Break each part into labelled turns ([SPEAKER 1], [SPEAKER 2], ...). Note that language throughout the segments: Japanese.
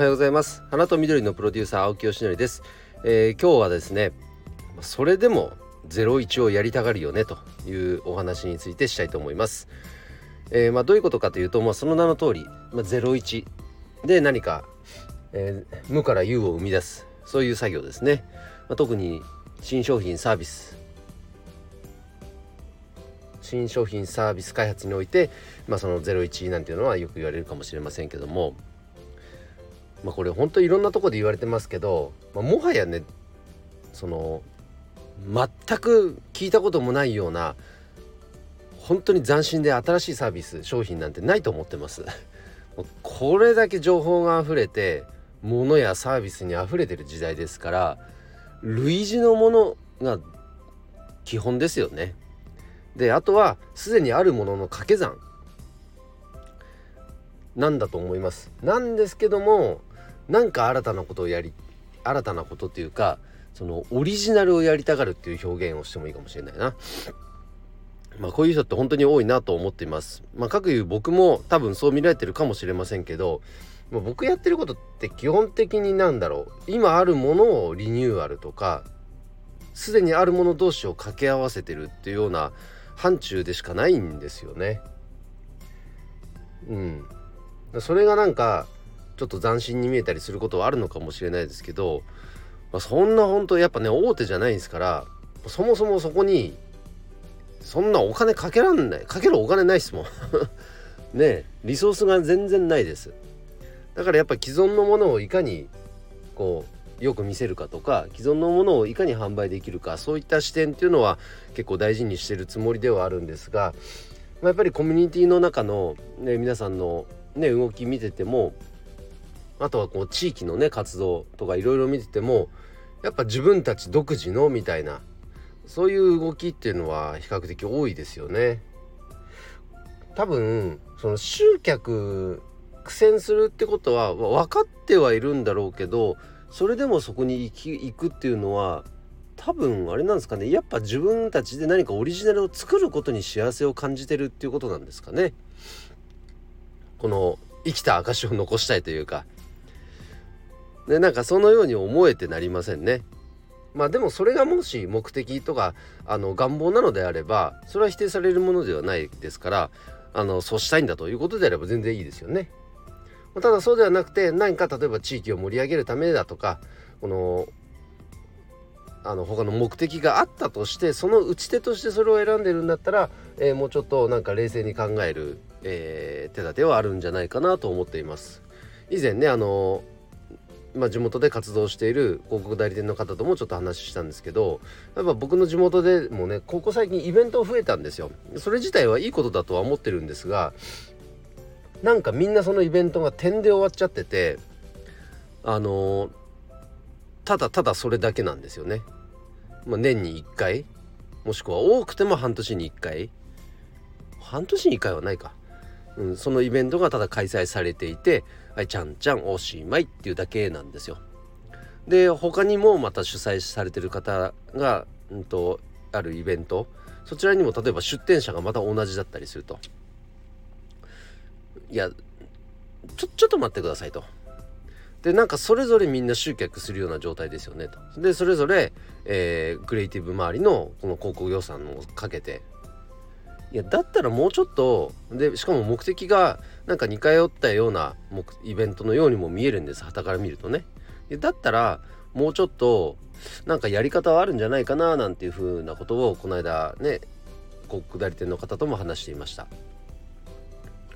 [SPEAKER 1] おはようございます。花と緑のプロデューサー青木よしのりです、えー、今日はですねそれでも01をやりたがるよねというお話についてしたいと思います、えー、まあ、どういうことかというと、まあ、その名の通り、まあ、01で何か、えー、無から有を生み出すそういう作業ですね、まあ特に新商品サービス。新商品サービス開発において、まあ、その01なんていうのはよく言われるかもしれませんけども、まあ、これ本当いろんなとこで言われてますけど、まあ、もはやねその全く聞いたこともないような本当に斬新で新しいサービス商品なんてないと思ってます。これだけ情報が溢れて物やサービスに溢れてる時代ですから類似のものが基本ですよね。であとはすでにあるものの掛け算なんだと思います。なんですけどもなんか新たなことをやり新たなことっていうかそのオリジナルをやりたがるっていう表現をしてもいいかもしれないな。まあこういう人って本当に多いなと思っています。まあかくいう僕も多分そう見られてるかもしれませんけど、まあ、僕やってることって基本的になんだろう今あるものをリニューアルとかすでにあるもの同士を掛け合わせてるっていうような範疇でしかないんですよね。うん。それがなんかちょっと斬新に見えたりすることはあるのかもしれないですけど、まあ、そんな本当やっぱね大手じゃないですからそもそもそこにそんなお金かけらんないかけるお金ないっすもん。ねリソースが全然ないです。だからやっぱ既存のものをいかにこうよく見せるかとか既存のものをいかに販売できるかそういった視点っていうのは結構大事にしてるつもりではあるんですが、まあ、やっぱりコミュニティの中の、ね、皆さんの、ね、動き見ててもあとはこう地域のね活動とかいろいろ見ててもやっぱ自分たち独自のみたいなそういう動きっていうのは比較的多いですよね。多分その集客苦戦するってことは分かってはいるんだろうけどそれでもそこに行き行くっていうのは多分あれなんですかねやっぱ自分たちで何かオリジナルを作ることに幸せを感じてるっていうことなんですかね。この生きた証を残したいというかでなんかそのように思えてなりませんね。まあでもそれがもし目的とかあの願望なのであればそれは否定されるものではないですからあのそうしたいんだということであれば全然いいですよね。ただそうではなくて何か例えば地域を盛り上げるためだとかこのあの他の目的があったとしてその打ち手としてそれを選んでるんだったら、えー、もうちょっとなんか冷静に考える、えー、手立てはあるんじゃないかなと思っています。以前ねあのまあ、地元で活動している広告代理店の方ともちょっと話したんですけどやっぱ僕の地元でもねここ最近イベント増えたんですよ。それ自体はいいことだとは思ってるんですがなんかみんなそのイベントが点で終わっちゃっててあの、ただただそれだけなんですよね。まあ、年に1回もしくは多くても半年に1回。半年に1回はないか、うん、そのイベントがただ開催されていて「はいちゃんちゃんおしまい」っていうだけなんですよ。で他にもまた主催されてる方が、うんとあるイベントそちらにも例えば出店者がまた同じだったりすると。いやちょちょっと待ってくださいと。でなんかそれぞれみんな集客するような状態ですよねと。でそれぞれ、えー、クリエイティブ周りのこの広告予算をかけていやだったらもうちょっとでしかも目的がなんか似通ったようなイベントのようにも見えるんです旗から見るとね。だったらもうちょっとなんかやり方はあるんじゃないかななんていうふうなことをこの間ね広告代理店の方とも話していました。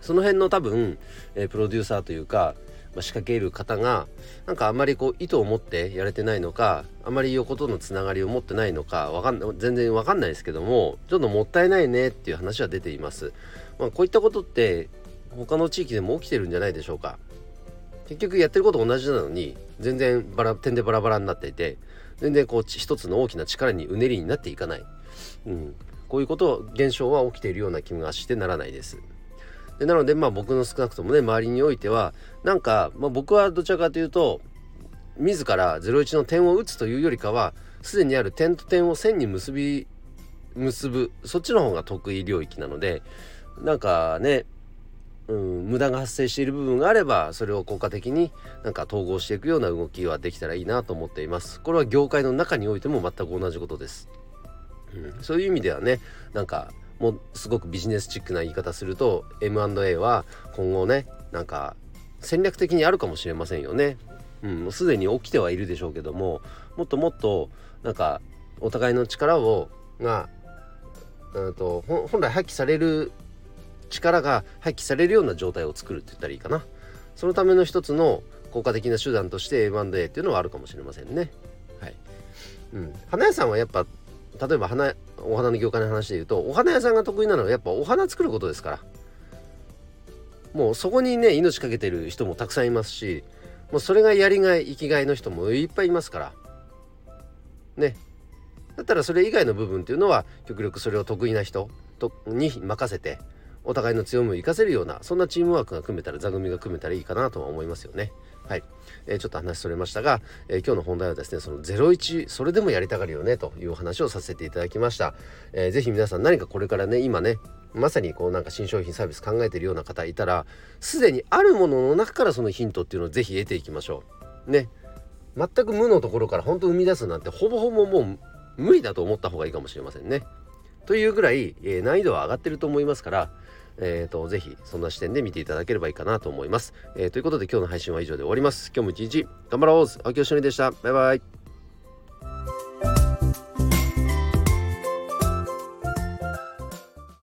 [SPEAKER 1] その辺の多分、え、プロデューサーというか、ま、仕掛ける方がなんかあんまりこう意図を持ってやれてないのかあまり横とのつながりを持ってないのかわかん全然わかんないですけどもちょっともったいないねっていう話は出ています。まあ、こういったことって他の地域でも起きてるんじゃないでしょうか。結局やってること同じなのに全然バラ点でバラバラになっていて全然こう一つの大きな力にうねりになっていかない、うん、こういうこと現象は起きているような気がしてならないです。でなのでまあ僕の少なくともね周りにおいてはなんか、まあ、僕はどちらかというと自ら01の点を打つというよりかはすでにある点と点を線に結び結ぶそっちの方が得意領域なのでなんかねうん、無駄が発生している部分があればそれを効果的になんか統合していくような動きはできたらいいなと思っています。これは業界の中においても全く同じことです、うん、そういう意味ではねなんかもうすごくビジネスチックな言い方すると M&A は今後ねなんか戦略的にあるかもしれませんよね。うん、もうすでに起きてはいるでしょうけどももっともっとなんかお互いの力をがうんと本来発揮される力が発揮されるような状態を作るって言ったらいいかな。そのための一つの効果的な手段として M&A っていうのはあるかもしれませんね。はい。うん、花屋さんはやっぱ例えば花お花の業界の話で言うとお花屋さんが得意なのはやっぱお花作ることですから。もうそこにね命かけてる人もたくさんいますしもうそれがやりがい生きがいの人もいっぱいいますから。ね。だったらそれ以外の部分っていうのは極力それを得意な人とに任せてお互いの強みを生かせるようなそんなチームワークが組めたら座組が組めたらいいかなとは思いますよね。はい、えー、ちょっと話それましたが、えー、今日の本題はですねその01それでもやりたがるよねという話をさせていただきました。えー、ぜ皆さん何かこれからね今ねまさにこうなんか新商品サービス考えてるような方いたらすでにあるものの中からそのヒントっていうのをぜひ得ていきましょう。ね全く無のところから本当生み出すなんてほぼほぼもう無理だと思った方がいいかもしれませんね。というぐらい、え、難易度は上がってると思いますからえーと、ぜひそんな視点で見ていただければいいかなと思います。えー、ということで今日の配信は以上で終わります。今日も一日頑張ろう青木よしのりでした。バイバイ。